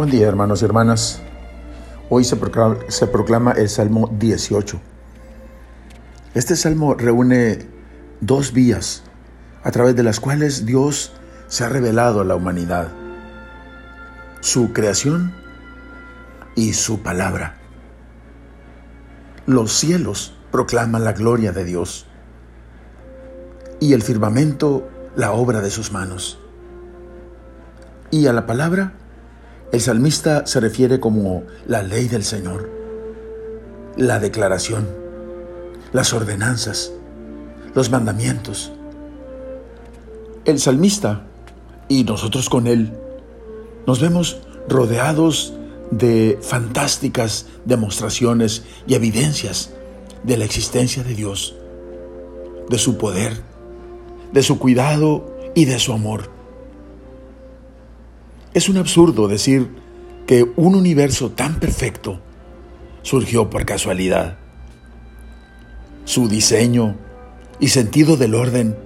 Buen día, hermanos y hermanas. Hoy se proclama, se proclama, el Salmo 18. Este salmo reúne dos vías a través de las cuales Dios se ha revelado a la humanidad. Su creación y su palabra. Los cielos proclaman la gloria de Dios y el firmamento la obra de sus manos. Y a la palabra el salmista se refiere como la ley del Señor, la declaración, las ordenanzas, los mandamientos. El salmista y nosotros con él nos vemos rodeados de fantásticas demostraciones y evidencias de la existencia de Dios, de su poder, de su cuidado y de su amor. Es un absurdo decir que un universo tan perfecto surgió por casualidad. Su diseño y sentido del orden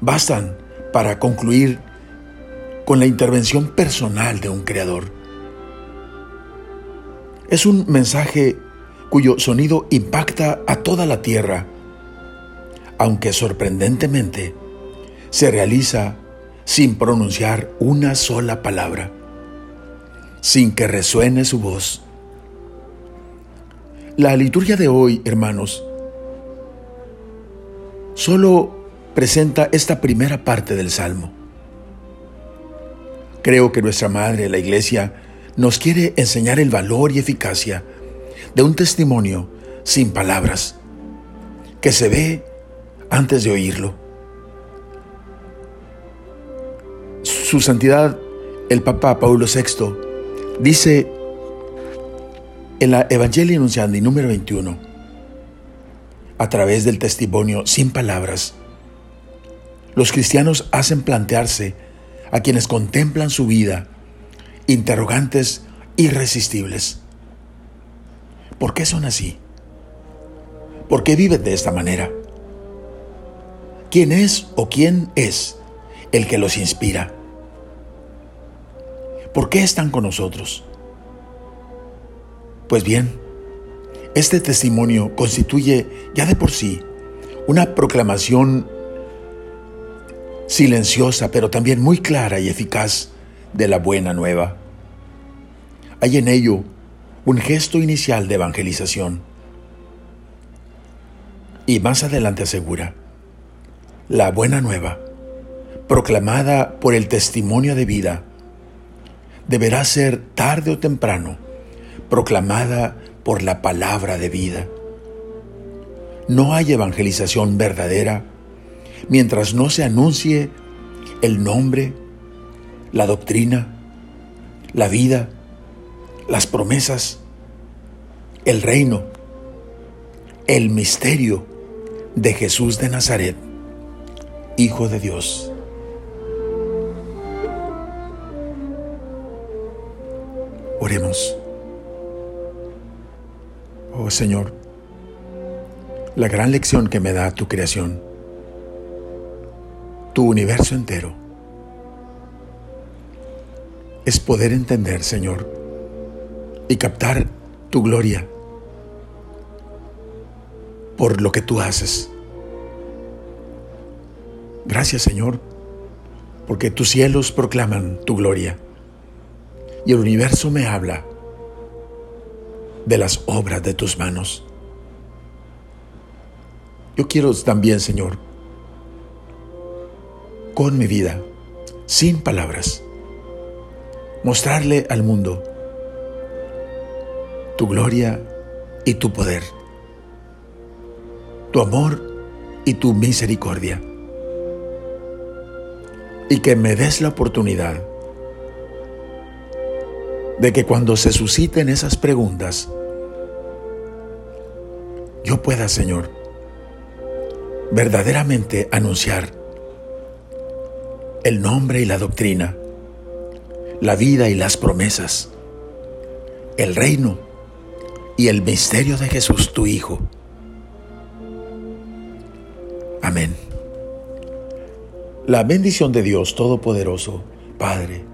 bastan para concluir con la intervención personal de un creador. Es un mensaje cuyo sonido impacta a toda la tierra, aunque sorprendentemente se realiza sin pronunciar una sola palabra, sin que resuene su voz. La liturgia de hoy, hermanos, solo presenta esta primera parte del Salmo. Creo que nuestra Madre, la Iglesia, nos quiere enseñar el valor y eficacia de un testimonio sin palabras, que se ve antes de oírlo. Su Santidad, el Papa Paulo VI, dice en la Evangelio Nunciandi número 21, a través del testimonio sin palabras, los cristianos hacen plantearse a quienes contemplan su vida interrogantes irresistibles. ¿Por qué son así? ¿Por qué viven de esta manera? ¿Quién es o quién es el que los inspira? ¿Por qué están con nosotros? Pues bien, este testimonio constituye ya de por sí una proclamación silenciosa, pero también muy clara y eficaz de la buena nueva. Hay en ello un gesto inicial de evangelización. Y más adelante asegura, la buena nueva, proclamada por el testimonio de vida, deberá ser tarde o temprano proclamada por la palabra de vida. No hay evangelización verdadera mientras no se anuncie el nombre, la doctrina, la vida, las promesas, el reino, el misterio de Jesús de Nazaret, Hijo de Dios. Oremos. Oh Señor, la gran lección que me da tu creación, tu universo entero, es poder entender, Señor, y captar tu gloria por lo que tú haces. Gracias, Señor, porque tus cielos proclaman tu gloria y el universo me habla de las obras de tus manos. Yo quiero también, Señor, con mi vida, sin palabras, mostrarle al mundo tu gloria y tu poder, tu amor y tu misericordia. Y que me des la oportunidad de que cuando se susciten esas preguntas, yo pueda, Señor, verdaderamente anunciar el nombre y la doctrina, la vida y las promesas, el reino y el misterio de Jesús, tu Hijo. Amén. La bendición de Dios Todopoderoso, Padre,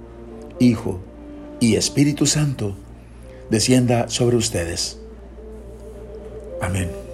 Hijo y Espíritu Santo descienda sobre ustedes. Amén.